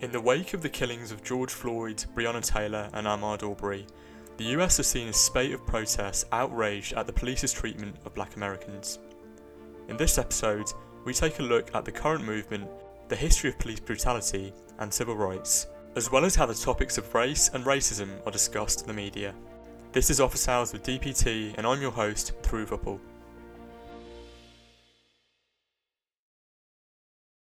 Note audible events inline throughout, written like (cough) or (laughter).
In the wake of the killings of George Floyd, Breonna Taylor, and Ahmaud Arbery, the US has seen a spate of protests outraged at the police's treatment of black Americans. In this episode, we take a look at the current movement, the history of police brutality, and civil rights, as well as how the topics of race and racism are discussed in the media. This is Office Hours with DPT, and I'm your host, Uppal.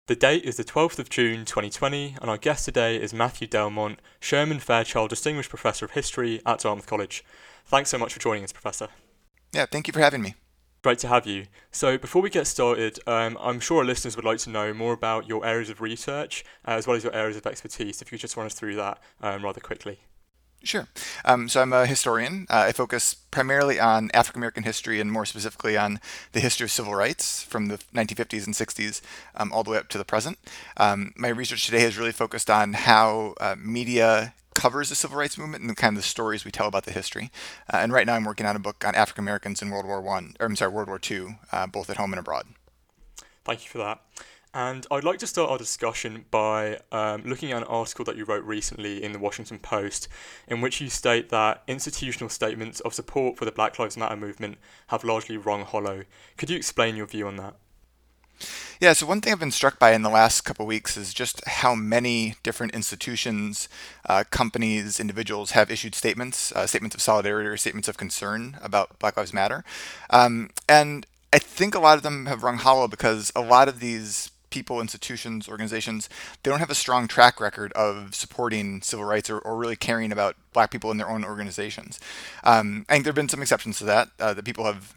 The date is the 12th of June 2020, and our guest today is Matthew Delmont, Sherman Fairchild Distinguished Professor of History at Dartmouth College. Thanks so much for joining us, Professor. Yeah, thank you for having me. Great to have you. So, before we get started, um, I'm sure our listeners would like to know more about your areas of research uh, as well as your areas of expertise. If you could just run us through that um, rather quickly. Sure. Um, so I'm a historian. Uh, I focus primarily on African American history and more specifically on the history of civil rights from the 1950s and 60s um, all the way up to the present. Um, my research today has really focused on how uh, media covers the civil rights movement and the kind of the stories we tell about the history. Uh, and right now I'm working on a book on African Americans in World War One, or I'm sorry, World War Two, uh, both at home and abroad. Thank you for that. And I'd like to start our discussion by um, looking at an article that you wrote recently in the Washington Post, in which you state that institutional statements of support for the Black Lives Matter movement have largely rung hollow. Could you explain your view on that? Yeah, so one thing I've been struck by in the last couple of weeks is just how many different institutions, uh, companies, individuals have issued statements, uh, statements of solidarity or statements of concern about Black Lives Matter. Um, and I think a lot of them have rung hollow because a lot of these people, institutions, organizations, they don't have a strong track record of supporting civil rights or, or really caring about black people in their own organizations. Um, I think there have been some exceptions to that, uh, that people have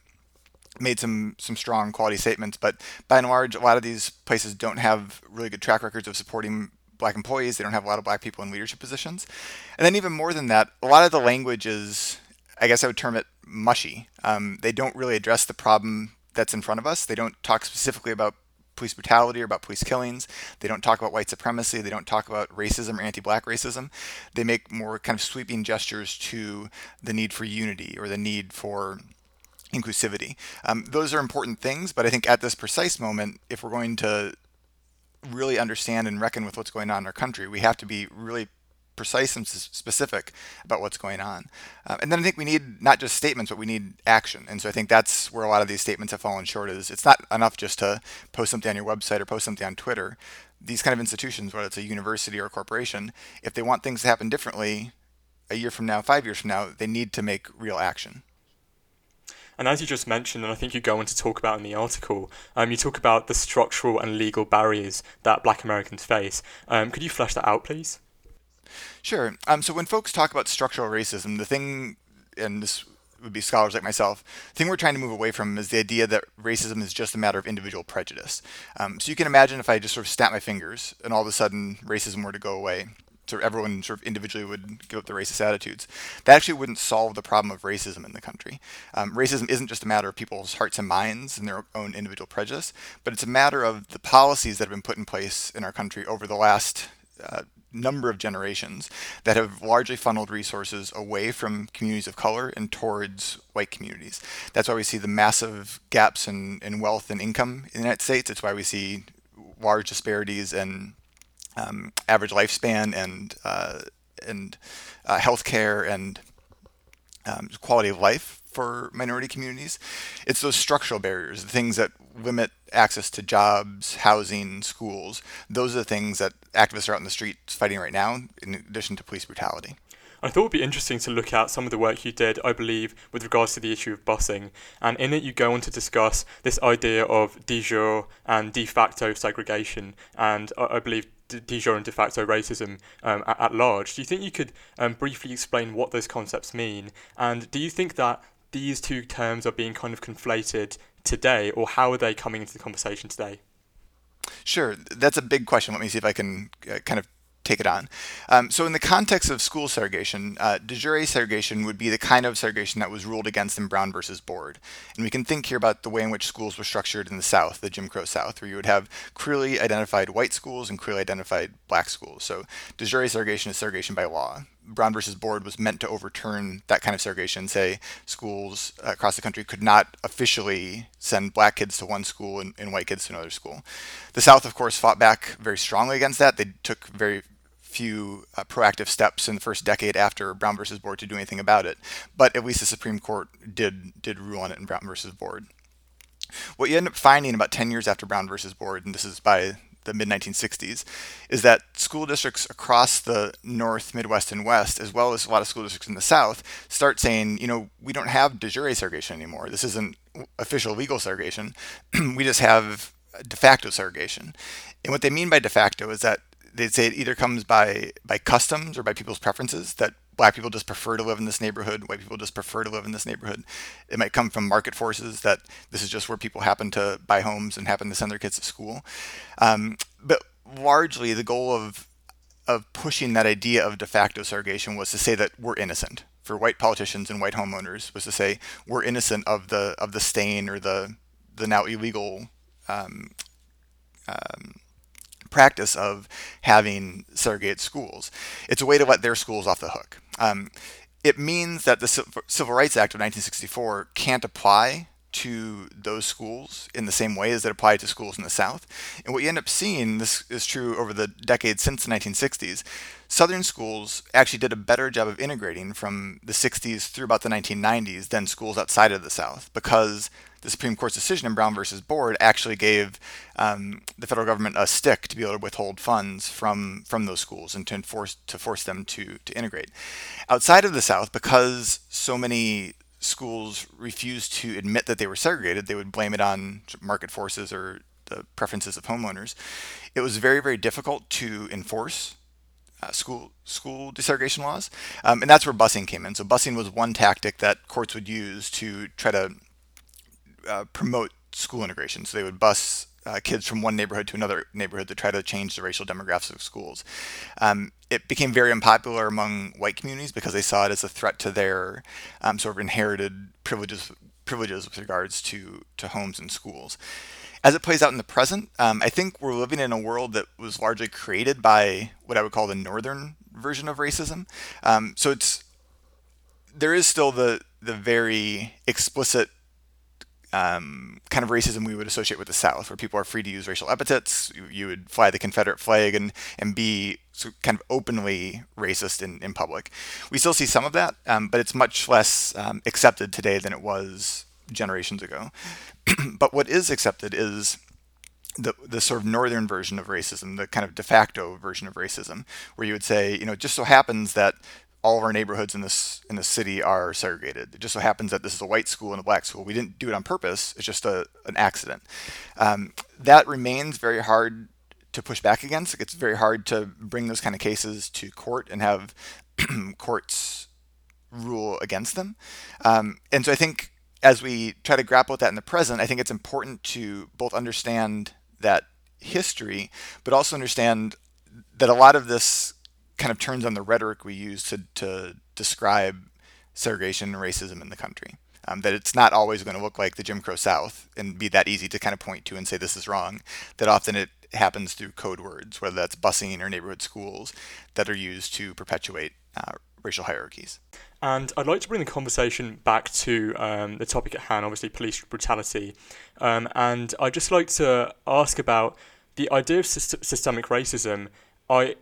made some some strong quality statements, but by and large, a lot of these places don't have really good track records of supporting black employees. They don't have a lot of black people in leadership positions, and then even more than that, a lot of the language is, I guess I would term it mushy. Um, they don't really address the problem that's in front of us. They don't talk specifically about police brutality or about police killings. They don't talk about white supremacy. They don't talk about racism or anti black racism. They make more kind of sweeping gestures to the need for unity or the need for inclusivity. Um, those are important things, but I think at this precise moment, if we're going to really understand and reckon with what's going on in our country, we have to be really precise and specific about what's going on. Uh, and then I think we need not just statements, but we need action. And so I think that's where a lot of these statements have fallen short. Is it's not enough just to post something on your website or post something on Twitter. These kind of institutions, whether it's a university or a corporation, if they want things to happen differently, a year from now, five years from now, they need to make real action. And as you just mentioned, and I think you go on to talk about in the article, um, you talk about the structural and legal barriers that black Americans face. Um, could you flesh that out, please? Sure. Um, so when folks talk about structural racism, the thing, and this would be scholars like myself, the thing we're trying to move away from is the idea that racism is just a matter of individual prejudice. Um, so you can imagine if I just sort of snap my fingers and all of a sudden racism were to go away, of everyone sort of individually would give up their racist attitudes. That actually wouldn't solve the problem of racism in the country. Um, racism isn't just a matter of people's hearts and minds and their own individual prejudice, but it's a matter of the policies that have been put in place in our country over the last uh, number of generations that have largely funneled resources away from communities of color and towards white communities. That's why we see the massive gaps in, in wealth and income in the United States. It's why we see large disparities in um, average lifespan and uh, and uh, healthcare and um, quality of life for minority communities. It's those structural barriers, the things that limit access to jobs, housing, schools. Those are the things that activists are out in the streets fighting right now, in addition to police brutality. I thought it would be interesting to look at some of the work you did, I believe, with regards to the issue of busing. And in it, you go on to discuss this idea of de jure and de facto segregation, and I believe de jure and de facto racism um, at, at, large. Do you think you could um, briefly explain what those concepts mean? And do you think that these two terms are being kind of conflated today, or how are they coming into the conversation today? Sure, that's a big question. Let me see if I can uh, kind of take it on. Um, so in the context of school segregation, uh, de jure segregation would be the kind of segregation that was ruled against in Brown versus Board. And we can think here about the way in which schools were structured in the South, the Jim Crow South, where you would have clearly identified white schools and clearly identified black schools. So de jure segregation is segregation by law. Brown versus Board was meant to overturn that kind of segregation, say schools across the country could not officially send black kids to one school and, and white kids to another school. The South, of course, fought back very strongly against that. They took very few uh, proactive steps in the first decade after Brown versus Board to do anything about it. But at least the Supreme Court did did rule on it in Brown versus Board. What you end up finding about 10 years after Brown versus Board, and this is by the mid 1960s, is that school districts across the North, Midwest, and West, as well as a lot of school districts in the South, start saying, you know, we don't have de jure segregation anymore. This isn't official legal segregation. (clears throat) we just have de facto segregation. And what they mean by de facto is that they'd say it either comes by by customs or by people's preferences that black people just prefer to live in this neighborhood white people just prefer to live in this neighborhood. It might come from market forces that this is just where people happen to buy homes and happen to send their kids to school. Um, but largely the goal of of pushing that idea of de facto segregation was to say that we're innocent. For white politicians and white homeowners was to say we're innocent of the of the stain or the the now illegal um, um, practice of having segregated schools. It's a way to let their schools off the hook. Um, it means that the Civil Rights Act of 1964 can't apply to those schools in the same way as it applied to schools in the South. And what you end up seeing, this is true over the decades since the 1960s, Southern schools actually did a better job of integrating from the 60s through about the 1990s than schools outside of the South because the Supreme Court's decision in Brown versus Board actually gave um, the federal government a stick to be able to withhold funds from from those schools and to enforce to force them to to integrate. Outside of the South, because so many schools refused to admit that they were segregated, they would blame it on market forces or the preferences of homeowners. It was very very difficult to enforce uh, school school desegregation laws, um, and that's where busing came in. So busing was one tactic that courts would use to try to uh, promote school integration. So they would bus uh, kids from one neighborhood to another neighborhood to try to change the racial demographics of schools. Um, it became very unpopular among white communities because they saw it as a threat to their um, sort of inherited privileges privileges with regards to to homes and schools. As it plays out in the present, um, I think we're living in a world that was largely created by what I would call the northern version of racism. Um, so it's there is still the the very explicit um, kind of racism we would associate with the South, where people are free to use racial epithets. You, you would fly the Confederate flag and, and be kind of openly racist in, in public. We still see some of that, um, but it's much less um, accepted today than it was generations ago. (clears throat) but what is accepted is the the sort of northern version of racism, the kind of de facto version of racism, where you would say, you know, it just so happens that all of our neighborhoods in this in the city are segregated. It just so happens that this is a white school and a black school. We didn't do it on purpose. It's just a an accident. Um, that remains very hard to push back against. It's very hard to bring those kind of cases to court and have (clears throat) courts rule against them. Um, and so I think as we try to grapple with that in the present, I think it's important to both understand that history, but also understand that a lot of this kind of turns on the rhetoric we use to, to describe segregation and racism in the country. Um, that it's not always going to look like the Jim Crow South and be that easy to kind of point to and say this is wrong. That often it happens through code words, whether that's busing or neighborhood schools, that are used to perpetuate uh, racial hierarchies. And I'd like to bring the conversation back to um, the topic at hand, obviously police brutality. Um, and I'd just like to ask about the idea of systemic racism. I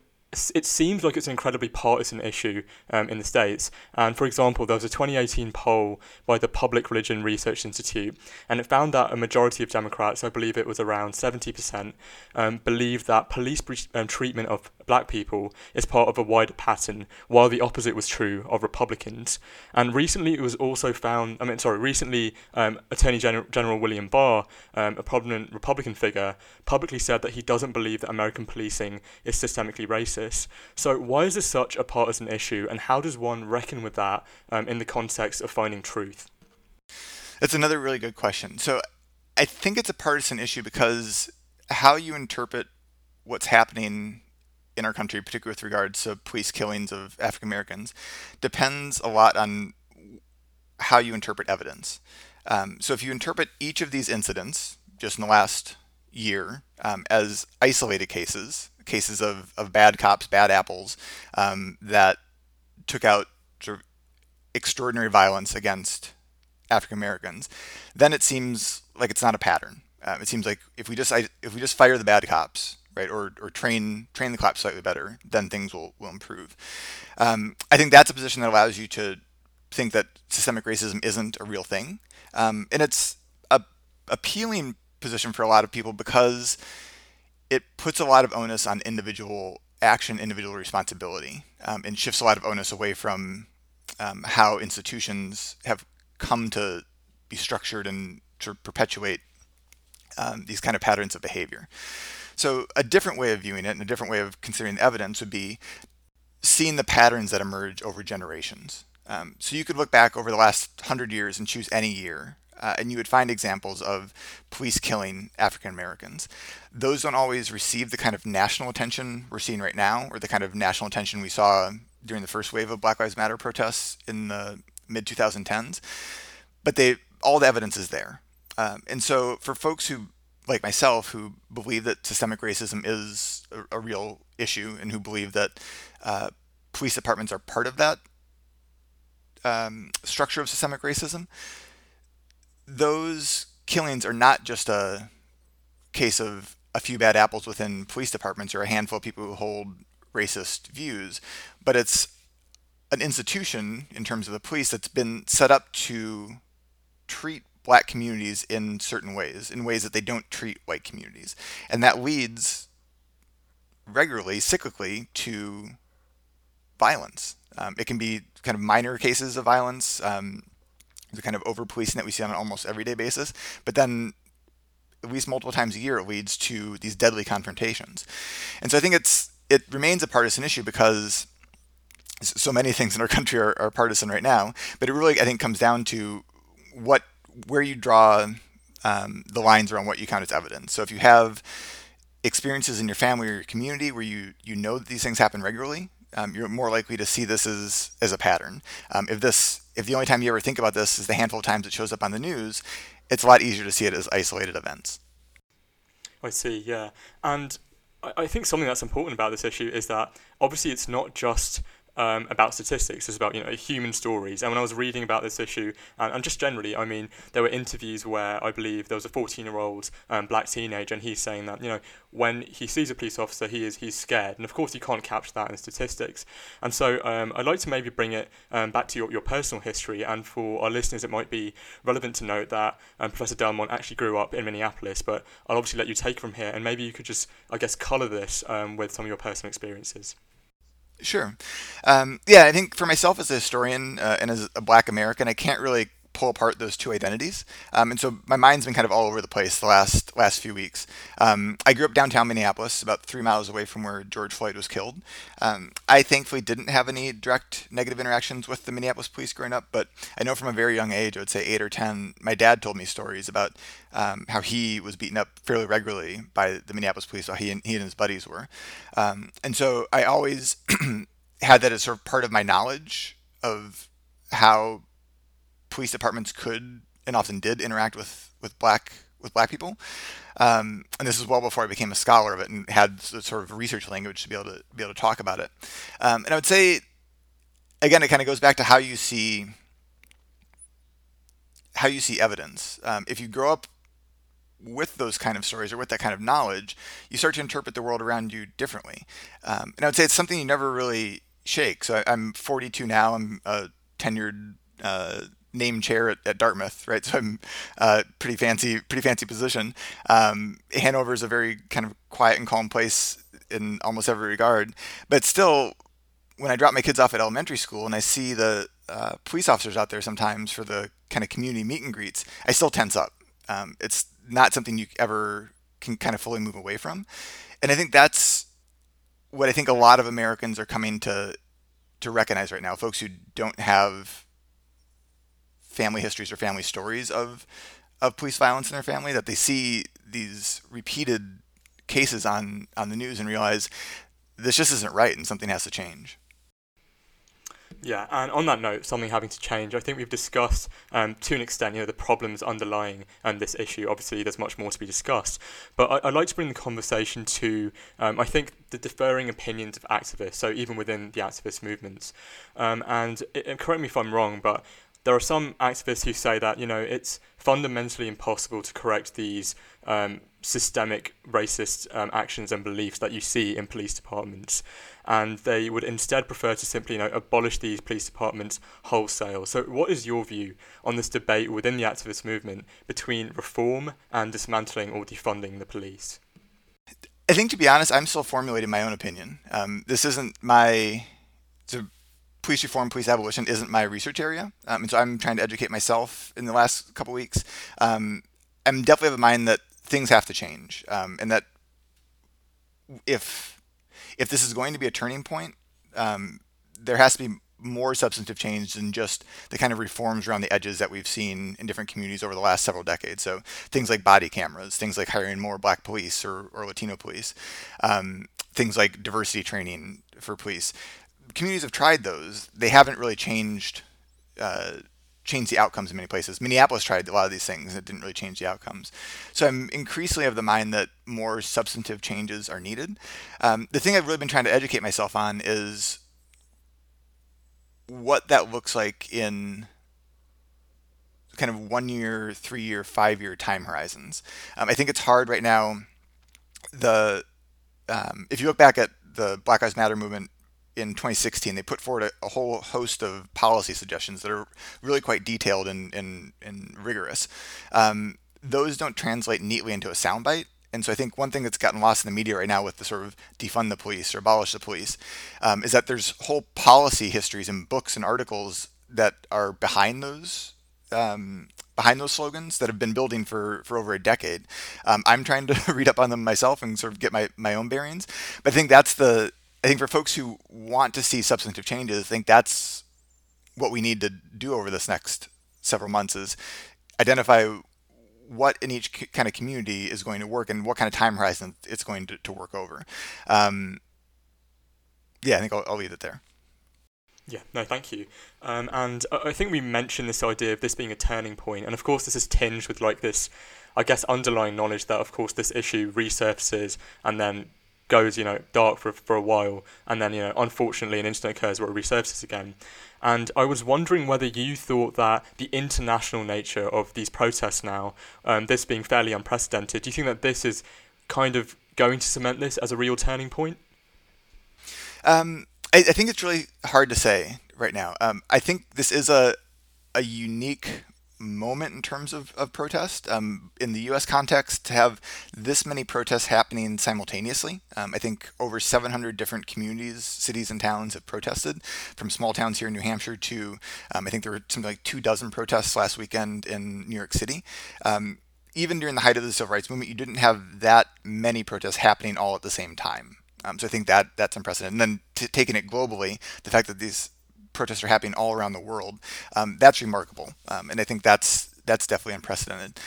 it seems like it's an incredibly partisan issue um, in the States. And for example, there was a 2018 poll by the Public Religion Research Institute, and it found that a majority of Democrats, I believe it was around 70%, um, believe that police um, treatment of black people is part of a wider pattern, while the opposite was true of Republicans. And recently it was also found, I mean, sorry, recently um, Attorney General, General William Barr, um, a prominent Republican figure, publicly said that he doesn't believe that American policing is systemically racist so, why is this such a partisan issue, and how does one reckon with that um, in the context of finding truth? That's another really good question. So, I think it's a partisan issue because how you interpret what's happening in our country, particularly with regards to police killings of African Americans, depends a lot on how you interpret evidence. Um, so, if you interpret each of these incidents just in the last year um, as isolated cases, cases of, of bad cops, bad apples um, that took out sort of extraordinary violence against African Americans, then it seems like it's not a pattern. Um, it seems like if we just if we just fire the bad cops, right, or or train train the cops slightly better, then things will will improve. Um, I think that's a position that allows you to think that systemic racism isn't a real thing, um, and it's a appealing position for a lot of people because it puts a lot of onus on individual action, individual responsibility, um, and shifts a lot of onus away from um, how institutions have come to be structured and to perpetuate um, these kind of patterns of behavior. So, a different way of viewing it and a different way of considering the evidence would be seeing the patterns that emerge over generations. Um, so, you could look back over the last hundred years and choose any year, uh, and you would find examples of police killing African Americans. Those don't always receive the kind of national attention we're seeing right now, or the kind of national attention we saw during the first wave of Black Lives Matter protests in the mid 2010s. But they all the evidence is there. Um, and so for folks who, like myself, who believe that systemic racism is a, a real issue and who believe that uh, police departments are part of that um, structure of systemic racism, those killings are not just a case of a few bad apples within police departments or a handful of people who hold racist views, but it's an institution in terms of the police that's been set up to treat black communities in certain ways, in ways that they don't treat white communities. And that leads regularly, cyclically, to violence. Um, it can be kind of minor cases of violence, um, the kind of over policing that we see on an almost everyday basis, but then at least multiple times a year it leads to these deadly confrontations. And so I think it's it remains a partisan issue because so many things in our country are, are partisan right now, but it really I think comes down to what where you draw um, the lines around what you count as evidence. So if you have experiences in your family or your community where you you know that these things happen regularly, um, you're more likely to see this as as a pattern. Um, if this if the only time you ever think about this is the handful of times it shows up on the news, it's a lot easier to see it as isolated events. I see, yeah, and I, I think something that's important about this issue is that obviously it's not just um, about statistics. It's about you know human stories. And when I was reading about this issue, and, and just generally, I mean, there were interviews where I believe there was a 14-year-old um, black teenager, and he's saying that you know when he sees a police officer, he is he's scared, and of course you can't capture that in statistics. And so um, I'd like to maybe bring it um, back to your, your personal history, and for our listeners, it might be relevant to note that um, Professor Delmont actually grew up in Minneapolis. But I'll obviously let you take from here, and maybe you could just I guess colour this um, with some of your personal experiences. Sure. Um, yeah, I think for myself as a historian uh, and as a black American, I can't really pull apart those two identities. Um, and so my mind's been kind of all over the place the last last few weeks. Um, I grew up downtown Minneapolis, about three miles away from where George Floyd was killed. Um, I thankfully didn't have any direct negative interactions with the Minneapolis police growing up, but I know from a very young age, I would say eight or ten, my dad told me stories about um, how he was beaten up fairly regularly by the Minneapolis police, while he and he and his buddies were. Um, and so I always (clears throat) had that as sort of part of my knowledge of how police departments could and often did interact with with black with black people. Um, and this is well before I became a scholar of it and had the sort of research language to be able to be able to talk about it. Um, and I would say, again, it kind of goes back to how you see how you see evidence. Um, if you grow up with those kind of stories or with that kind of knowledge, you start to interpret the world around you differently. Um, and I would say it's something you never really shake. So I, am 42 now. I'm a tenured uh, name chair at, at, Dartmouth, right? (laughs) So I'm uh, pretty fancy, pretty fancy position. Um, Hanover is a very kind of quiet and calm place in almost every regard, but still, when I drop my kids off at elementary school and I see the uh, police officers out there sometimes for the kind of community meet and greets, I still tense up. Um, it's not something you ever can kind of fully move away from, and I think that's what I think a lot of Americans are coming to to recognize right now. Folks who don't have family histories or family stories of of police violence in their family that they see these repeated cases on on the news and realize this just isn't right and something has to change. Yeah, and on that note, something having to change. I think we've discussed um, to an extent, you know, the problems underlying um, this issue. Obviously, there's much more to be discussed, but I, would like to bring the conversation to, um, I think, the differing opinions of activists. So even within the activist movements, um, and it, correct me if I'm wrong, but there are some activists who say that you know it's fundamentally impossible to correct these um, systemic racist um, actions and beliefs that you see in police departments, and they would instead prefer to simply you know abolish these police departments wholesale. So, what is your view on this debate within the activist movement between reform and dismantling or defunding the police? I think, to be honest, I'm still formulating my own opinion. Um, this isn't my police reform, police abolition isn't my research area, um, and so I'm trying to educate myself in the last couple weeks. Um, I'm definitely of the mind that things have to change, um, and that if if this is going to be a turning point, um, there has to be more substantive change than just the kind of reforms around the edges that we've seen in different communities over the last several decades. So things like body cameras, things like hiring more black police or, or Latino police, um, things like diversity training for police communities have tried those. They haven't really changed uh, changed the outcomes in many places. Minneapolis tried a lot of these things; it didn't really change the outcomes. So I'm increasingly of the mind that more substantive changes are needed. Um, the thing I've really been trying to educate myself on is what that looks like in kind of one year, three year, five year time horizons. Um, I think it's hard right now. The um, if you look back at the Black Lives Matter movement in 2016, they put forward a, a, whole host of policy suggestions that are really quite detailed and, and, and rigorous. Um, those don't translate neatly into a soundbite. And so I think one thing that's gotten lost in the media right now with the sort of defund the police or abolish the police um, is that there's whole policy histories and books and articles that are behind those um, behind those slogans that have been building for, for over a decade. Um, I'm trying to (laughs) read up on them myself and sort of get my, my own bearings. But I think that's the I think for folks who want to see substantive changes, I think that's what we need to do over this next several months is identify what in each kind of community is going to work and what kind of time horizon it's going to, to work over. Um, yeah, I think I'll, I'll leave it there. Yeah, no, thank you. Um, and I think we mentioned this idea of this being a turning point, and of course, this is tinged with like this, I guess, underlying knowledge that, of course, this issue resurfaces and then goes, you know, dark for, for a while, and then, you know, unfortunately an incident occurs where it resurfaces again. And I was wondering whether you thought that the international nature of these protests now, um, this being fairly unprecedented, do you think that this is kind of going to cement this as a real turning point? Um, I, I, think it's really hard to say right now. Um, I think this is a a unique moment in terms of, of protest. Um, in the US context, to have this many protests happening simultaneously, um, I think over 700 different communities, cities, and towns have protested, from small towns here in New Hampshire to um, I think there were something like two dozen protests last weekend in New York City. Um, even during the height of the civil rights movement, you didn't have that many protests happening all at the same time. Um, so I think that that's unprecedented. And then t- taking it globally, the fact that these protests are happening all around the world. Um, that's remarkable, um, and I think that's that's definitely unprecedented.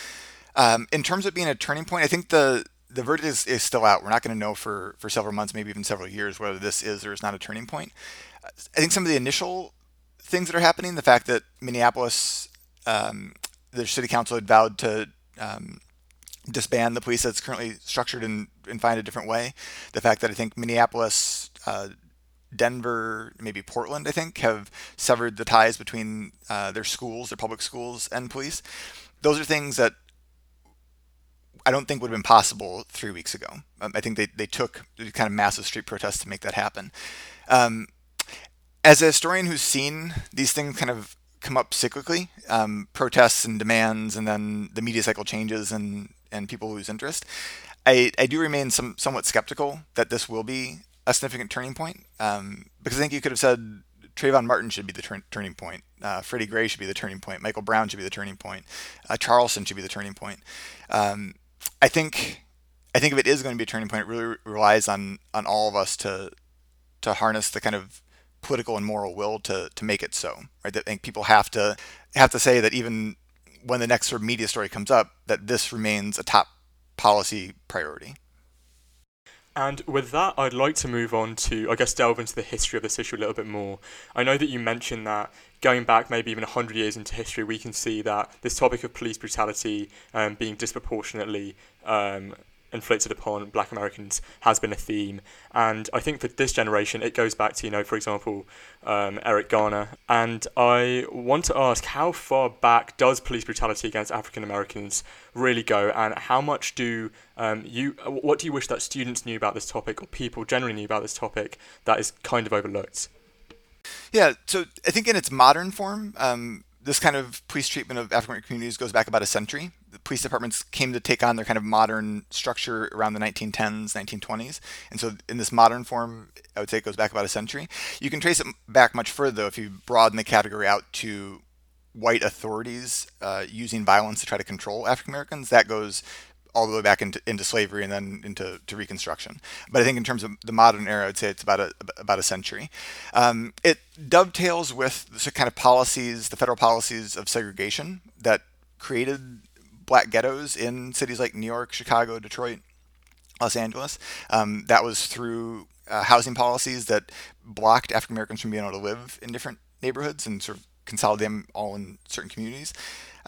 Um, in terms of being a turning point, I think the the verdict is, is still out. We're not going to know for for several months, maybe even several years, whether this is or is not a turning point. I think some of the initial things that are happening, the fact that Minneapolis, um, the city council had vowed to um, disband the police that's currently structured and, and find a different way. The fact that I think Minneapolis, uh, Denver, maybe Portland, I think, have severed the ties between uh, their schools, their public schools, and police. Those are things that I don't think would have been possible three weeks ago. Um, I think they, they took kind of massive street protests to make that happen. Um, as a historian who's seen these things kind of come up cyclically, um, protests and demands, and then the media cycle changes and, and people lose interest, I, I do remain some, somewhat skeptical that this will be a significant turning point um, because I think you could have said Trayvon Martin should be the tur- turning point. Uh, Freddie Gray should be the turning point. Michael Brown should be the turning point. Uh, Charleston should be the turning point. Um, I think I think if it is going to be a turning point, it really relies on on all of us to to harness the kind of political and moral will to to make it so. Right? That I think people have to have to say that even when the next sort of media story comes up, that this remains a top policy priority. And with that, I'd like to move on to, I guess, delve into the history of this issue a little bit more. I know that you mentioned that going back maybe even 100 years into history, we can see that this topic of police brutality um, being disproportionately um, inflicted upon black Americans has been a theme. And I think for this generation, it goes back to, you know, for example, um, Eric Garner. And I want to ask how far back does police brutality against African Americans really go? And how much do um, you, what do you wish that students knew about this topic or people generally knew about this topic that is kind of overlooked? Yeah, so I think in its modern form, um, this kind of police treatment of African American communities goes back about a century. The police departments came to take on their kind of modern structure around the 1910s, 1920s. And so, in this modern form, I would say it goes back about a century. You can trace it back much further, though, if you broaden the category out to white authorities uh, using violence to try to control African Americans. That goes all the way back into, into slavery and then into to Reconstruction. But I think in terms of the modern era, I'd say it's about a about a century. Um, it dovetails with the kind of policies, the federal policies of segregation that created black ghettos in cities like New York, Chicago, Detroit, Los Angeles. Um, that was through uh, housing policies that blocked African Americans from being able to live in different neighborhoods and sort of consolidate them all in certain communities.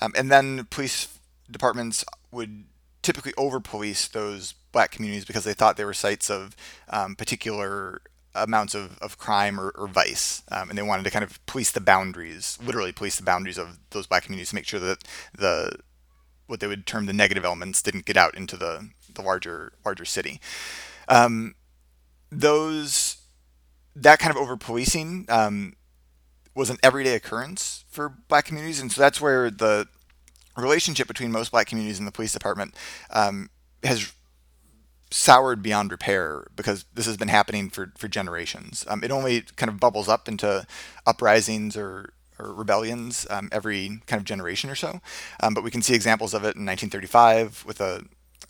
Um, and then police departments would typically over police those black communities because they thought they were sites of um, particular amounts of, of crime or, or vice. Um, and they wanted to kind of police the boundaries, literally police the boundaries of those black communities to make sure that the what they would term the negative elements didn't get out into the, the larger larger city. Um, those that kind of over policing um, was an everyday occurrence for black communities, and so that's where the relationship between most black communities and the police department um, has soured beyond repair because this has been happening for, for generations. Um, it only kind of bubbles up into uprisings or, or rebellions um, every kind of generation or so. Um, but we can see examples of it in 1935 with a,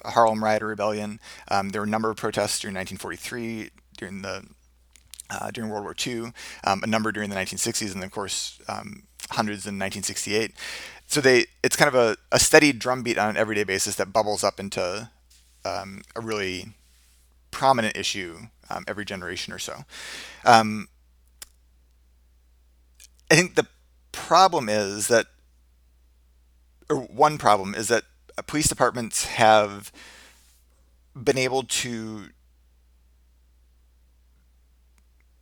a Harlem Rioter rebellion. Um, there were a number of protests during 1943 during the uh, during World War II, um, a number during the 1960s, and of course hundreds in 1968 so they it's kind of a, a steady drumbeat on an everyday basis that bubbles up into um, a really prominent issue um, every generation or so. Um, I think the problem is that, or one problem is that police departments have been able to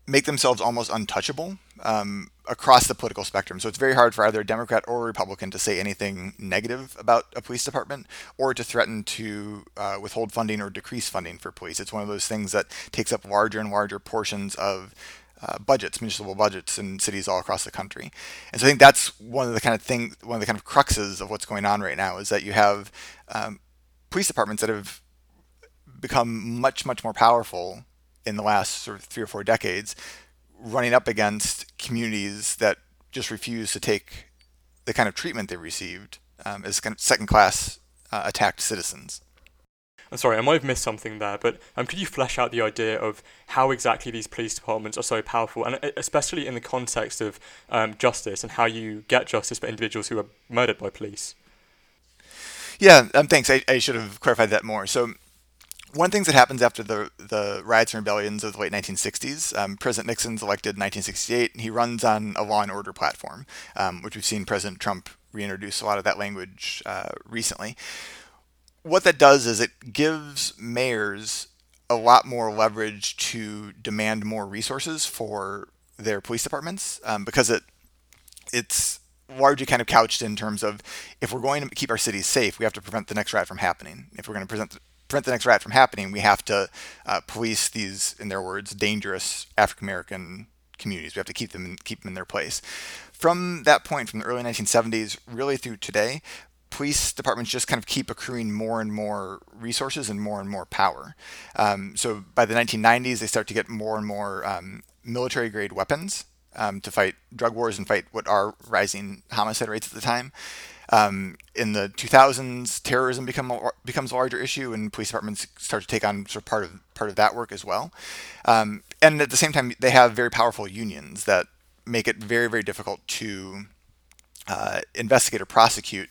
make themselves almost untouchable um, across the political spectrum. So it's very hard for either a Democrat or a Republican to say anything negative about a police department or to threaten to uh, withhold funding or decrease funding for police. It's one of those things that takes up larger and larger portions of uh, budgets, municipal budgets in cities all across the country. And so I think that's one of the kind of thing, one of the kind of cruxes of what's going on right now is that you have um, police departments that have become much, much more powerful in the last sort of three or four decades running up against communities that just refuse to take the kind of treatment they received um, as kind of second class uh, attacked citizens. I'm sorry, I might have missed something there, but um, could you flesh out the idea of how exactly these police departments are so powerful, and uh, especially in the context of um, justice and how you get justice for individuals who are murdered by police? Yeah, um, thanks. I, I should have clarified that more. So, one things that happens after the the riots and rebellions of the late 1960s, um, President Nixon's elected in 1968. He runs on a law and order platform, um, which we've seen President Trump reintroduce a lot of that language uh, recently. What that does is it gives mayors a lot more leverage to demand more resources for their police departments um, because it it's largely kind of couched in terms of if we're going to keep our cities safe, we have to prevent the next riot from happening. If we're going to prevent prevent the next riot from happening, we have to uh, police these, in their words, dangerous African American communities. We have to keep them in, keep them in their place. From that point, from the early 1970s, really through today, police departments just kind of keep accruing more and more resources and more and more power. Um, so by the 1990s, they start to get more and more um, military grade weapons um, to fight drug wars and fight what are rising homicide rates at the time. Um, in the 2000s, terrorism become a, becomes a larger issue, and police departments start to take on sort of part of part of that work as well. Um, and at the same time, they have very powerful unions that make it very very difficult to uh, investigate or prosecute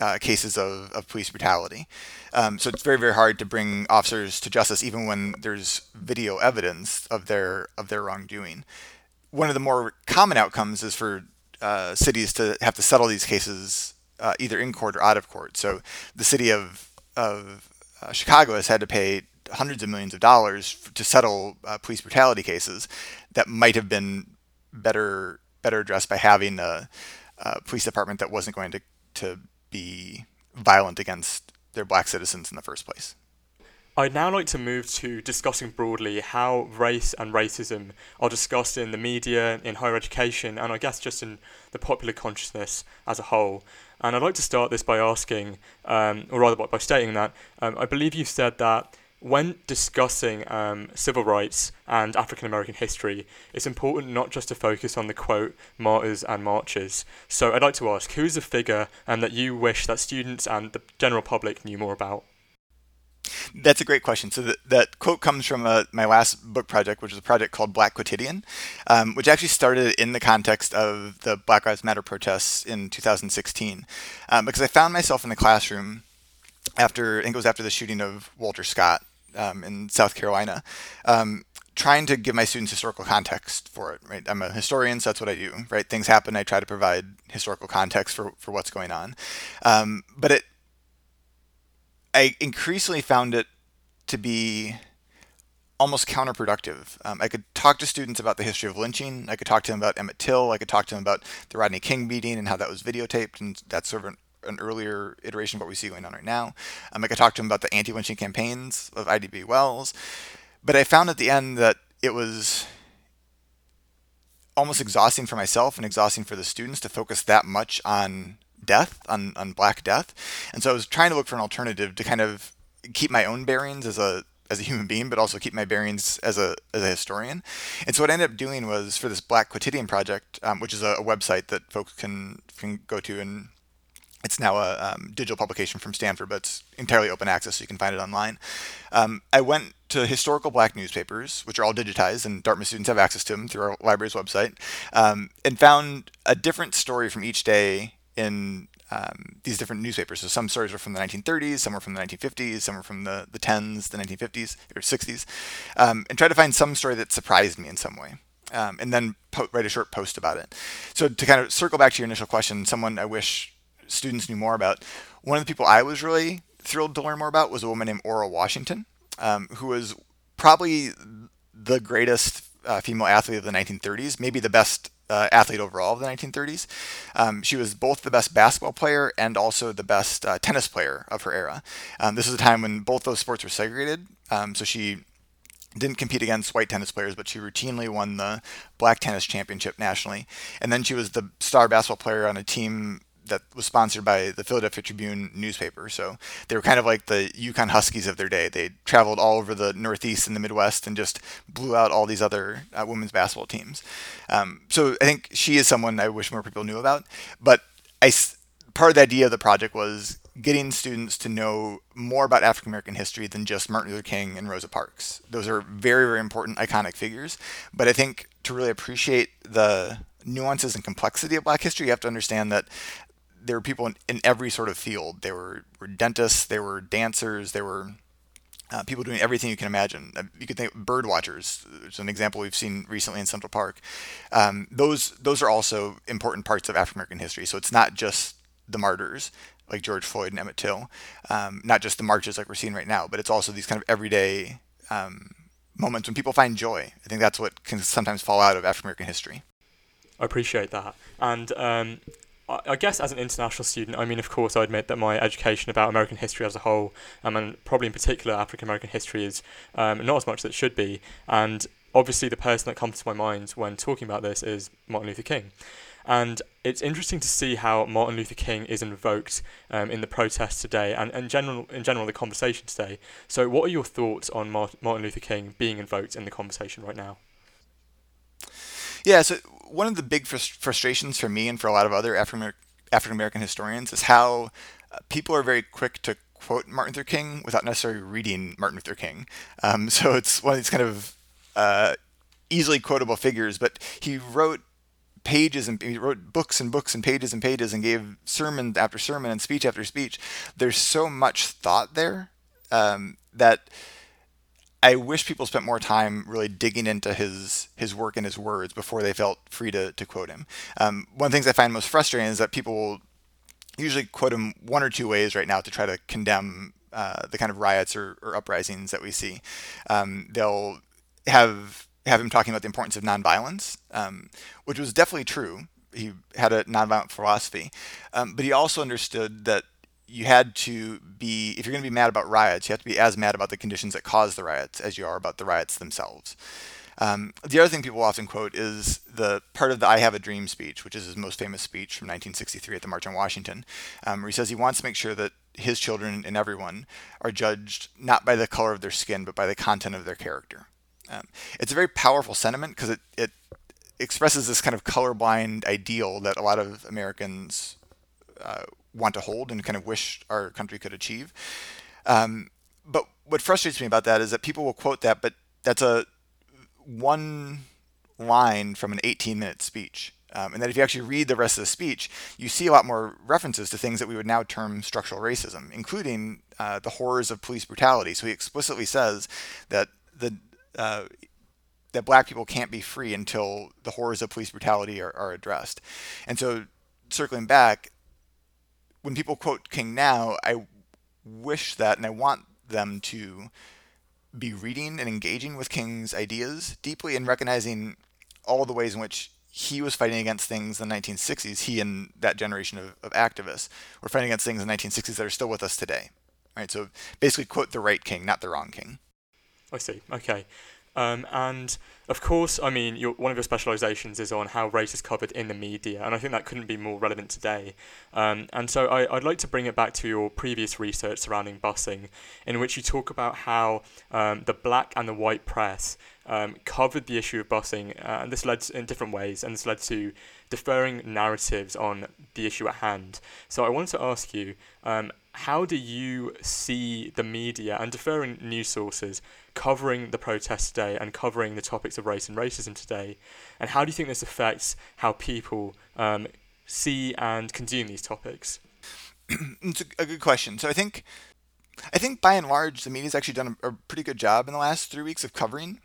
uh, cases of, of police brutality. Um, so it's very very hard to bring officers to justice even when there's video evidence of their of their wrongdoing. One of the more common outcomes is for uh, cities to have to settle these cases uh, either in court or out of court. So the city of of uh, Chicago has had to pay hundreds of millions of dollars to settle uh, police brutality cases that might have been better better addressed by having a, a police department that wasn't going to to be violent against their black citizens in the first place. I'd now like to move to discussing broadly how race and racism are discussed in the media, in higher education, and I guess just in the popular consciousness as a whole. And I'd like to start this by asking, um, or rather by stating that um, I believe you said that when discussing um, civil rights and African American history, it's important not just to focus on the quote martyrs and marchers. So I'd like to ask, who's a figure um, that you wish that students and the general public knew more about? That's a great question. So the, that quote comes from uh, my last book project, which is a project called Black Quotidian, um, which actually started in the context of the Black Lives Matter protests in 2016, um, because I found myself in the classroom after I think it was after the shooting of Walter Scott um, in South Carolina, um, trying to give my students historical context for it. Right, I'm a historian, so that's what I do. Right, things happen. I try to provide historical context for for what's going on. Um, but it, I increasingly found it to be almost counterproductive. Um, I could talk to students about the history of lynching. I could talk to them about Emmett Till. I could talk to them about the Rodney King beating and how that was videotaped, and that's sort of an an earlier iteration of what we see going on right now. Um, I could talk to them about the anti-lynching campaigns of Ida B. Wells, but I found at the end that it was almost exhausting for myself and exhausting for the students to focus that much on death, on, on Black death. And so I was trying to look for an alternative to kind of keep my own bearings as a as a human being, but also keep my bearings as a as a historian. And so what I ended up doing was for this Black Quotidian project, um, which is a, a, website that folks can can go to and it's now a um, digital publication from Stanford, but it's entirely open access, so you can find it online. Um, I went to historical black newspapers, which are all digitized, and Dartmouth students have access to them through our library's website, um, and found a different story from each day in um, these different newspapers. So some stories were from the 1930s, some were from the 1950s, some were from the, the 10s, the 1950s, or 60s, um, and try to find some story that surprised me in some way. Um, and then po- write a short post about it. So to kind of circle back to your initial question, someone I wish students knew more about. One of the people I was really thrilled to learn more about was a woman named Ora Washington, um, who was probably the greatest uh, female athlete of the 1930s, maybe the best uh, athlete overall of the 1930s. Um, she was both the best basketball player and also the best uh, tennis player of her era. Um, this was a time when both those sports were segregated, um, so she didn't compete against white tennis players, but she routinely won the black tennis championship nationally. And then she was the star basketball player on a team that was sponsored by the Philadelphia Tribune newspaper. So they were kind of like the UConn Huskies of their day. They traveled all over the Northeast and the Midwest and just blew out all these other uh, women's basketball teams. Um, so I think she is someone I wish more people knew about. But I, part of the idea of the project was getting students to know more about African American history than just Martin Luther King and Rosa Parks. Those are very, very important, iconic figures. But I think to really appreciate the nuances and complexity of black history, you have to understand that there were people in, in every sort of field. There were, were dentists, there were dancers, there were uh, people doing everything you can imagine. Uh, you could think bird watchers. It's an example we've seen recently in Central Park. Um, those those are also important parts of African American history. So it's not just the martyrs like George Floyd and Emmett Till, um, not just the marches like we're seeing right now, but it's also these kind of everyday um, moments when people find joy. I think that's what can sometimes fall out of African American history. I appreciate that. And um, I guess as an international student, I mean, of course, I admit that my education about American history as a whole, um, and probably in particular African American history, is um, not as much as it should be. And obviously, the person that comes to my mind when talking about this is Martin Luther King. And it's interesting to see how Martin Luther King is invoked um, in the protests today and, and general, in general the conversation today. So, what are your thoughts on Martin Luther King being invoked in the conversation right now? Yeah, so one of the big frustrations for me and for a lot of other African American historians is how uh, people are very quick to quote Martin Luther King without necessarily reading Martin Luther King. Um, (laughs) so it's one of these kind of uh, easily quotable figures, but he wrote pages and he wrote books and books and pages and pages and gave sermon after sermon and speech after speech. There's so much thought there um, that I wish people spent more time really digging into his his work and his words before they felt free to, to quote him. Um, one of the things I find most frustrating is that people will usually quote him one or two ways right now to try to condemn uh, the kind of riots or, or, uprisings that we see. Um, they'll have have him talking about the importance of nonviolence, um, which was definitely true. He had a nonviolent philosophy, um, but he also understood that you had to be, if you're going to be mad about riots, you have to be as mad about the conditions that caused the riots as you are about the riots themselves. Um, the other thing people often quote is the part of the I Have a Dream speech, which is his most famous speech from 1963 at the March on Washington, um, where he says he wants to make sure that his children and everyone are judged not by the color of their skin, but by the content of their character. Um, it's a very powerful sentiment because it, it expresses this kind of colorblind ideal that a lot of Americans uh, want to hold and kind of wish our country could achieve. Um, but what frustrates me about that is that people will quote that, but that's a one line from an 18 minute speech. Um, and that if you actually read the rest of the speech, you see a lot more references to things that we would now term structural racism, including uh, the horrors of police brutality. So he explicitly says that the uh, that black people can't be free until the horrors of police brutality are, are addressed. And so, circling back, when people quote King now, I wish that and I want them to be reading and engaging with King's ideas deeply and recognizing all the ways in which he was fighting against things in the 1960s. He and that generation of, of activists were fighting against things in the 1960s that are still with us today. Right. So basically, quote the right king, not the wrong king. I see. Okay. Um, and of course, I mean, your, one of your specializations is on how race is covered in the media, and I think that couldn't be more relevant today. Um, and so I, would like to bring it back to your previous research surrounding busing, in which you talk about how um, the black and the white press um, covered the issue of busing, uh, and this led to, in different ways, and this led to differing narratives on the issue at hand. So I wanted to ask you, um, how do you see the media and deferring news sources covering the protests today and covering the topics of race and racism today? And how do you think this affects how people um, see and consume these topics? (clears throat) it's a, a, good question. So I think, I think by and large, the media's actually done a, a pretty good job in the last three weeks of covering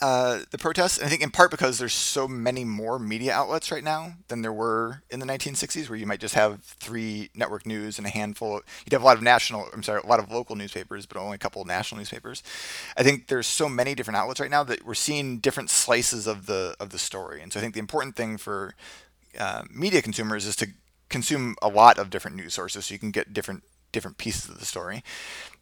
uh, the protests. And I think in part because there's so many more media outlets right now than there were in the 1960s, where you might just have three network news and a handful. you'd have a lot of national, I'm sorry, a lot of local newspapers, but only a couple of national newspapers. I think there's so many different outlets right now that we're seeing different slices of the of the story. And so I think the important thing for uh, media consumers is to consume a lot of different news sources so you can get different different pieces of the story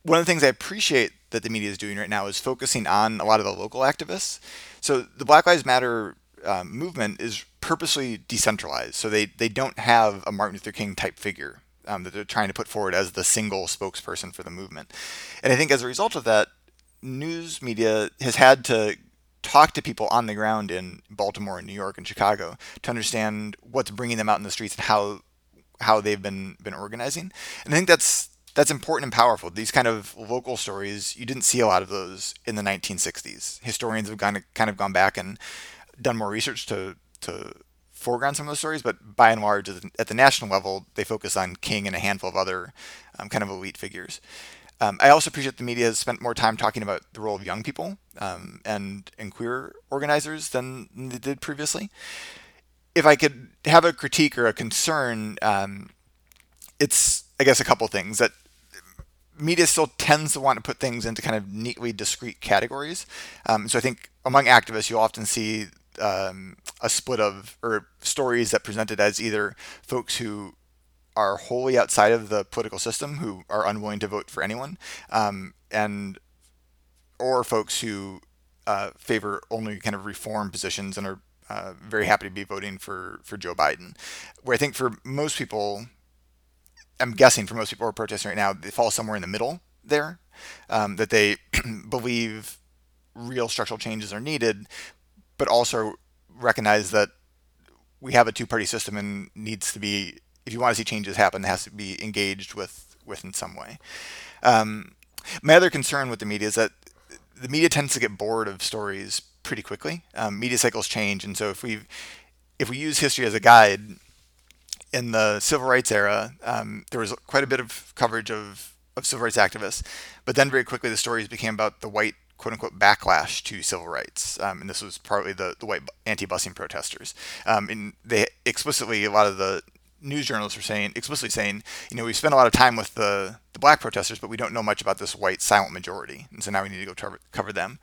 one of the things I appreciate that the media is doing right now is focusing on a lot of the local activists. So the Black Lives Matter um, movement is purposely decentralized. So they, they don't have a Martin Luther King type figure um, that they're trying to put forward as the single spokesperson for the movement. And I think as a result of that, news media has had to talk to people on the ground in Baltimore and New York and Chicago to understand what's bringing them out in the streets and how how they've been been organizing. And I think that's that's important and powerful. These kind of local stories, you didn't see a lot of those in the 1960s. Historians have kind of, gone back and done more research to, to foreground some of those stories, but by and large, at the national level, they focus on King and a handful of other um, kind of elite figures. Um, I also appreciate the media has spent more time talking about the role of young people um, and and queer organizers than they did previously. If I could have a critique or a concern, um, it's I guess a couple things that media still tends to want to put things into kind of neatly discrete categories. Um, so I think among activists, you'll often see um, a split of or stories that presented as either folks who are wholly outside of the political system who are unwilling to vote for anyone, um, and or folks who uh, favor only kind of reform positions and are uh, very happy to be voting for for Joe Biden. Where I think for most people, I'm guessing for most people who are protesting right now, they fall somewhere in the middle there, um, that they (clears throat) believe real structural changes are needed, but also recognize that we have a two-party system and needs to be, if you want to see changes happen, it has to be engaged with, with in some way. Um, my other concern with the media is that the media tends to get bored of stories pretty quickly. Um, media cycles change, and so if we if we use history as a guide, in the civil rights era, um, there was quite a bit of coverage of, of civil rights activists, but then very quickly the stories became about the white quote unquote backlash to civil rights. Um, and this was partly the, the white anti busing protesters. Um, and they explicitly, a lot of the news journalists were saying, explicitly saying, you know, we spent a lot of time with the, the black protesters, but we don't know much about this white silent majority. And so now we need to go cover, cover them.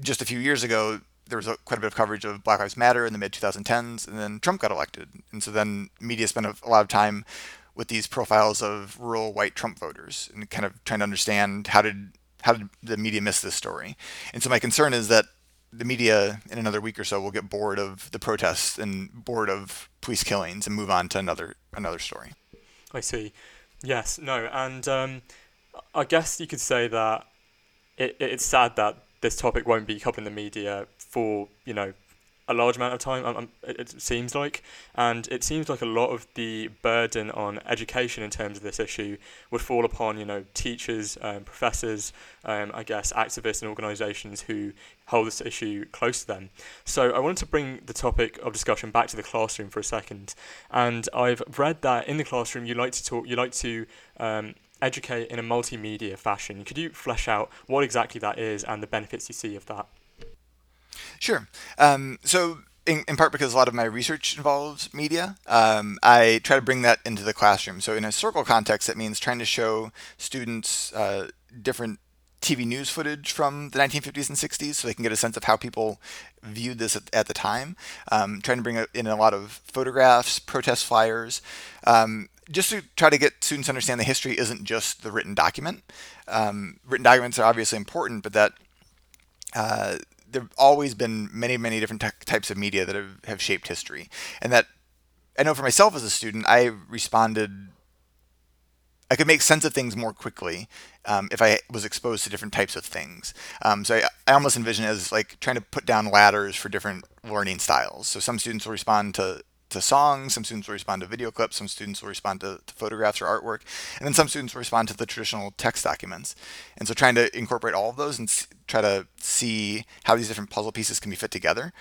Just a few years ago, there was a, quite a bit of coverage of Black Lives Matter in the mid 2010s, and then Trump got elected. And so then media spent a, lot of time with these profiles of rural white Trump voters and kind of trying to understand how did how did the media miss this story? And so my concern is that the media in another week or so will get bored of the protests and bored of police killings and move on to another another story. I see. Yes. No. And um, I guess you could say that it, it's sad that this topic won't be covered in the media for you know a large amount of time. Um, um, it seems like, and it seems like a lot of the burden on education in terms of this issue would fall upon you know teachers, um, professors, um, I guess activists and organisations who hold this issue close to them. So I wanted to bring the topic of discussion back to the classroom for a second, and I've read that in the classroom you like to talk, you like to um, educate in a multimedia fashion. Could you flesh out what exactly that is and the benefits you see of that? Sure. Um, so, in, in, part because a lot of my research involves media, um, I try to bring that into the classroom. So, in a circle context, that means trying to show students uh, different TV news footage from the 1950s and 60s so they can get a sense of how people viewed this at, at the time. Um, trying to bring in a lot of photographs, protest flyers, um, just to try to get students to understand the history isn't just the written document. Um, written documents are obviously important, but that uh, there have always been many, many different t- types of media that have, have shaped history. And that I know for myself as a student, I responded, I could make sense of things more quickly um, if I was exposed to different types of things. Um, so I, I almost envision it as like trying to put down ladders for different learning styles. So some students will respond to to songs, some students will respond to video clips, some students will respond to, to, photographs or artwork, and then some students will respond to the traditional text documents. And so trying to incorporate all of those and s- try to see how these different puzzle pieces can be fit together,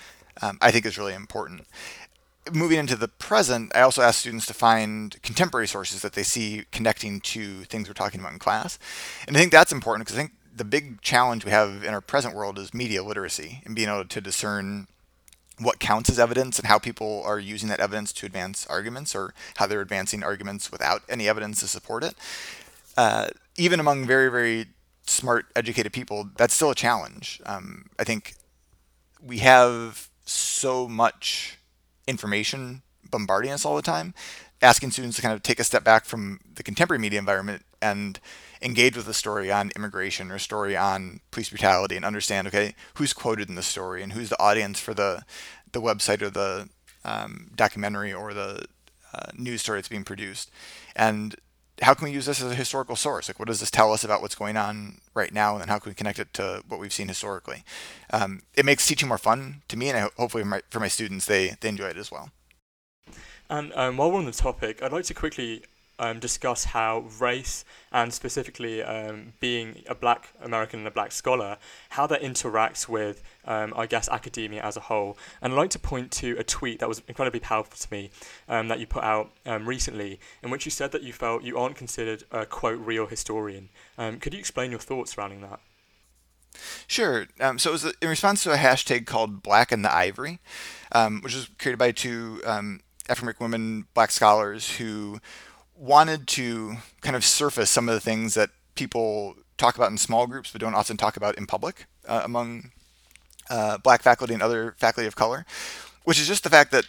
um, I think is really important. Moving into the present, I also ask students to find contemporary sources that they see connecting to things we're talking about in class. And I think that's important because I think the big challenge we have in our present world is media literacy and being able to discern what counts as evidence and how people are using that evidence to advance arguments or how they're advancing arguments without any evidence to support it. Uh, even among very, very smart, educated people, that's still a challenge. Um, I think we have so much information bombarding us all the time. Asking students to kind of take a step back from the contemporary media environment and engage with a story on immigration or a story on police brutality and understand okay who's quoted in the story and who's the audience for the the website or the um, documentary or the uh, news story that's being produced. And how can we use this as a historical source? Like what does this tell us about what's going on right now? And how can we connect it to what we've seen historically? Um, it makes teaching more fun to me and I, hopefully for my, for my students they, they enjoy it as well. And um, while we're on the topic i'd like to quickly um, discuss how race and specifically um, being a black American and a black scholar, how that interacts with, um, I guess, academia as a whole. And I'd like to point to a tweet that was incredibly powerful to me um, that you put out um, recently, in which you said that you felt you aren't considered a quote real historian. Um, could you explain your thoughts surrounding that? Sure. Um, so it was in response to a hashtag called Black in the Ivory, um, which was created by two um, African American women, black scholars who wanted to kind of surface some of the things that people talk about in small groups but don't often talk about in public uh, among uh, black faculty and other faculty of color, which is just the fact that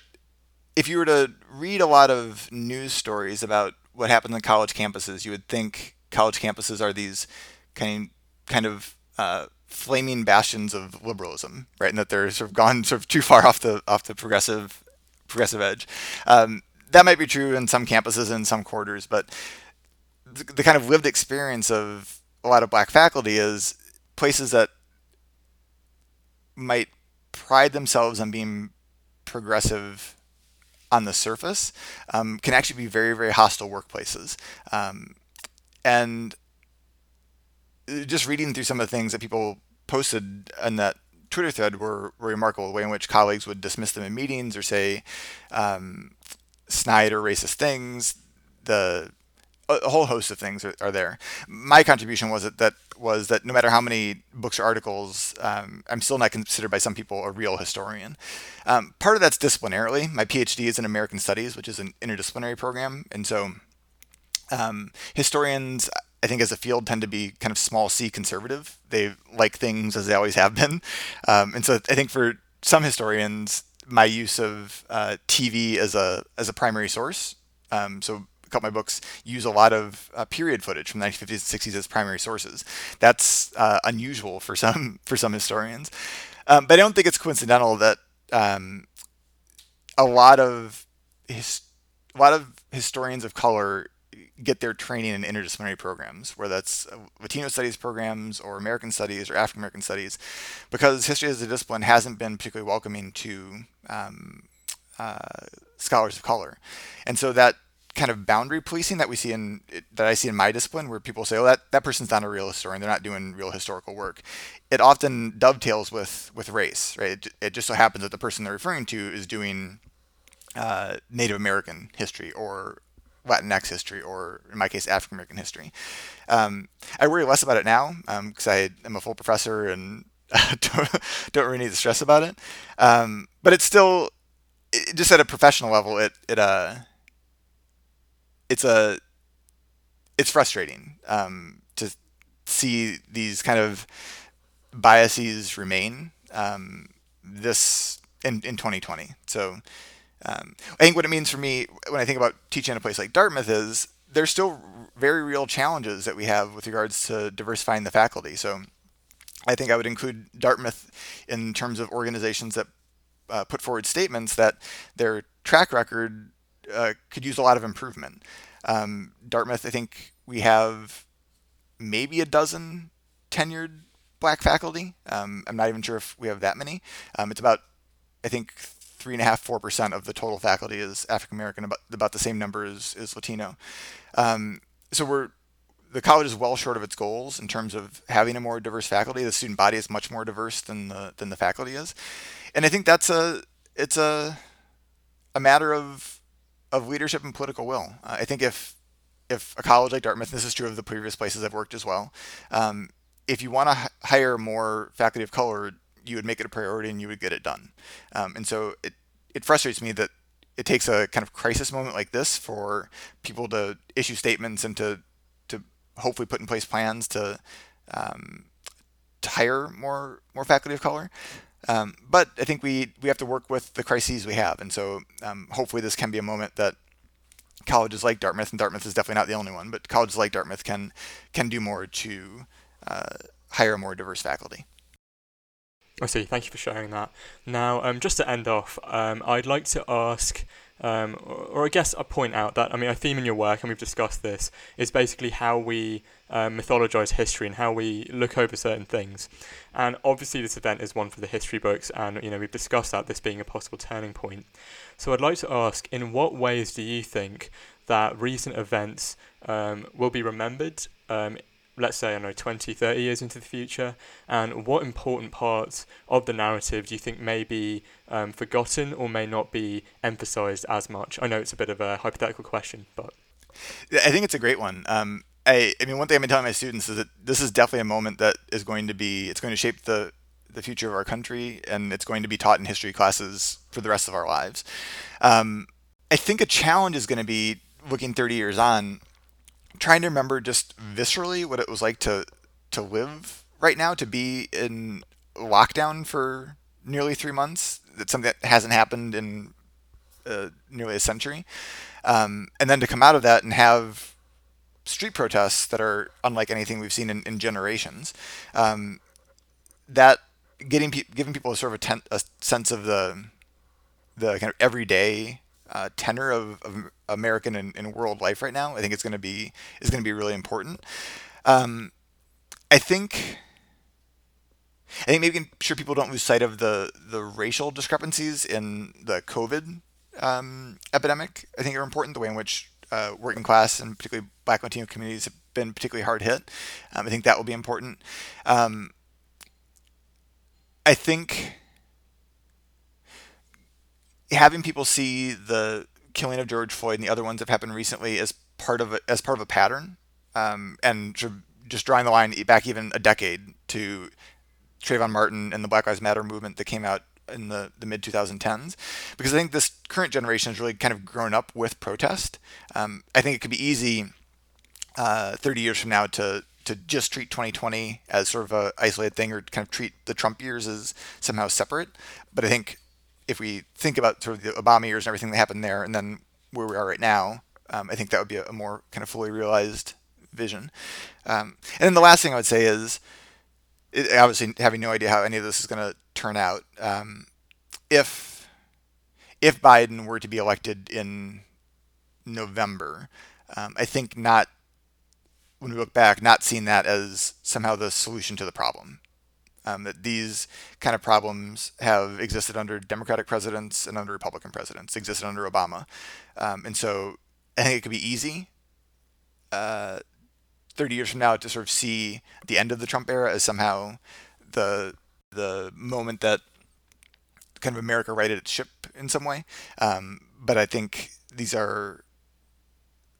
if you were to read a lot of news stories about what happens on college campuses, you would think college campuses are these kind kind of uh, flaming bastions of liberalism, right? And that they're sort of gone sort of too far off the off the progressive progressive edge. Um, that might be true in some campuses and some quarters, but the, the kind of lived experience of a lot of black faculty is places that might pride themselves on being progressive on the surface um, can actually be very, very hostile workplaces. Um, and just reading through some of the things that people posted in that Twitter thread were, were remarkable. The way in which colleagues would dismiss them in meetings or say um, snide or racist things. The a whole host of things are, are, there. My contribution was that, that was that no matter how many books or articles, um, I'm still not considered by some people a real historian. Um, part of that's disciplinarily. My PhD is in American Studies, which is an interdisciplinary program, and so um, historians, I think, as a field, tend to be kind of small c conservative. They like things as they always have been, um, and so I think for some historians, my use of uh, TV as a as a primary source. Um, so a couple of my books use a lot of uh, period footage from the 1950s and 60s as primary sources. That's uh, unusual for some (laughs) for some historians, um, but I don't think it's coincidental that um, a lot of his, a lot of historians of color get their training in interdisciplinary programs, whether that's uh, Latino studies programs or American studies or African American studies, because history as a discipline hasn't been particularly welcoming to um, uh, scholars of color, and so that kind of boundary policing that we see in that I see in my discipline, where people say, "Oh, that that person's not a real historian; they're not doing real historical work." It often dovetails with with race, right? It, it just so happens that the person they're referring to is doing uh, Native American history or Latinx history, or in my case, African American history. Um, I worry less about it now because um, I am a full professor and (laughs) don't, don't, really need to stress about it. Um, but it's still, it, just at a professional level, it it uh it's a it's frustrating um, to see these kind of biases remain um, this in, in 2020. So um, I think what it means for me when I think about teaching at a place like Dartmouth is there's still very real challenges that we have with regards to diversifying the faculty. So I think I would include Dartmouth in terms of organizations that uh, put forward statements that their track record uh, could use a lot of improvement. Um, Dartmouth, I think we have maybe a dozen tenured black faculty. Um, I'm not even sure if we have that many. Um, it's about, I think, three and a half, four percent of the total faculty is African American, about about the same number as, is Latino. Um, so we're the college is well short of its goals in terms of having a more diverse faculty. The student body is much more diverse than the than the faculty is, and I think that's a it's a a matter of of leadership and political will. Uh, I think if if a college like Dartmouth, this is true of the previous places I've worked as well, um, if you want to h- hire more faculty of color, you would make it a priority and you would get it done. Um, and so it it frustrates me that it takes a kind of crisis moment like this for people to issue statements and to to hopefully put in place plans to um, to hire more more faculty of color. Um, but I think we we have to work with the crises we have, and so um, hopefully this can be a moment that colleges like Dartmouth, and Dartmouth is definitely not the only one, but colleges like Dartmouth can can do more to uh, hire more diverse faculty. I see. Thank you for sharing that. Now, um, just to end off, um, I'd like to ask um, or, or, I guess I point out that I mean a theme in your work, and we've discussed this, is basically how we um, mythologize history and how we look over certain things. And obviously, this event is one for the history books, and you know we've discussed that this being a possible turning point. So I'd like to ask, in what ways do you think that recent events um, will be remembered um, let's say, I know, 20, 30 years into the future? And what important parts of the narrative do you think may be um, forgotten or may not be emphasized as much? I know it's a bit of a hypothetical question, but. I think it's a great one. Um, I, I mean, one thing I've been telling my students is that this is definitely a moment that is going to be, it's going to shape the, the future of our country and it's going to be taught in history classes for the rest of our lives. Um, I think a challenge is going to be looking 30 years on trying to remember just viscerally what it was like to to live right now, to be in lockdown for nearly three months. That's something that hasn't happened in uh, nearly a century, um, and then to come out of that and have street protests that are unlike anything we've seen in, in generations. Um, that getting pe- giving people a sort of a, ten- a sense of the the kind of everyday uh, tenor of, of American and, and, world life right now. I think it's going to be is going to be really important. Um, I think. I think maybe sure people don't lose sight of the the racial discrepancies in the COVID um, epidemic. I think are important. The way in which uh, working class and particularly Black Latino communities have been particularly hard hit. Um, I think that will be important. Um, I think having people see the killing of George Floyd and the other ones that have happened recently as part of a, as part of a pattern, um, and just drawing the line back even a decade to Trayvon Martin and the Black Lives Matter movement that came out in the, the mid 2010s because I think this current generation has really kind of grown up with protest. Um, I think it could be easy uh, 30 years from now to to just treat 2020 as sort of a isolated thing or kind of treat the Trump years as somehow separate. But I think if we think about sort of the Obama years and everything that happened there, and then where we are right now, um, I think that would be a, a, more kind of fully realized vision. Um, and then the last thing I would say is it, obviously having no idea how any of this is going to turn out. Um, if if Biden were to be elected in November, um, I think not when we look back, not seeing that as somehow the solution to the problem. Um, that these kind of problems have existed under Democratic presidents and under Republican presidents, existed under Obama, um, and so I think it could be easy uh, 30 years from now to sort of see the end of the Trump era as somehow the the moment that kind of America righted its ship in some way. Um, but I think these are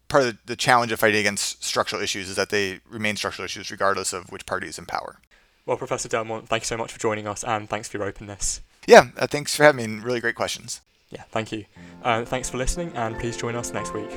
part of the challenge of fighting against structural issues is that they remain structural issues regardless of which party is in power. Well, Professor Delmont, thank you so much for joining us and thanks for your openness. Yeah, uh, thanks for having me. Really great questions. Yeah, thank you. Uh, thanks for listening and please join us next week.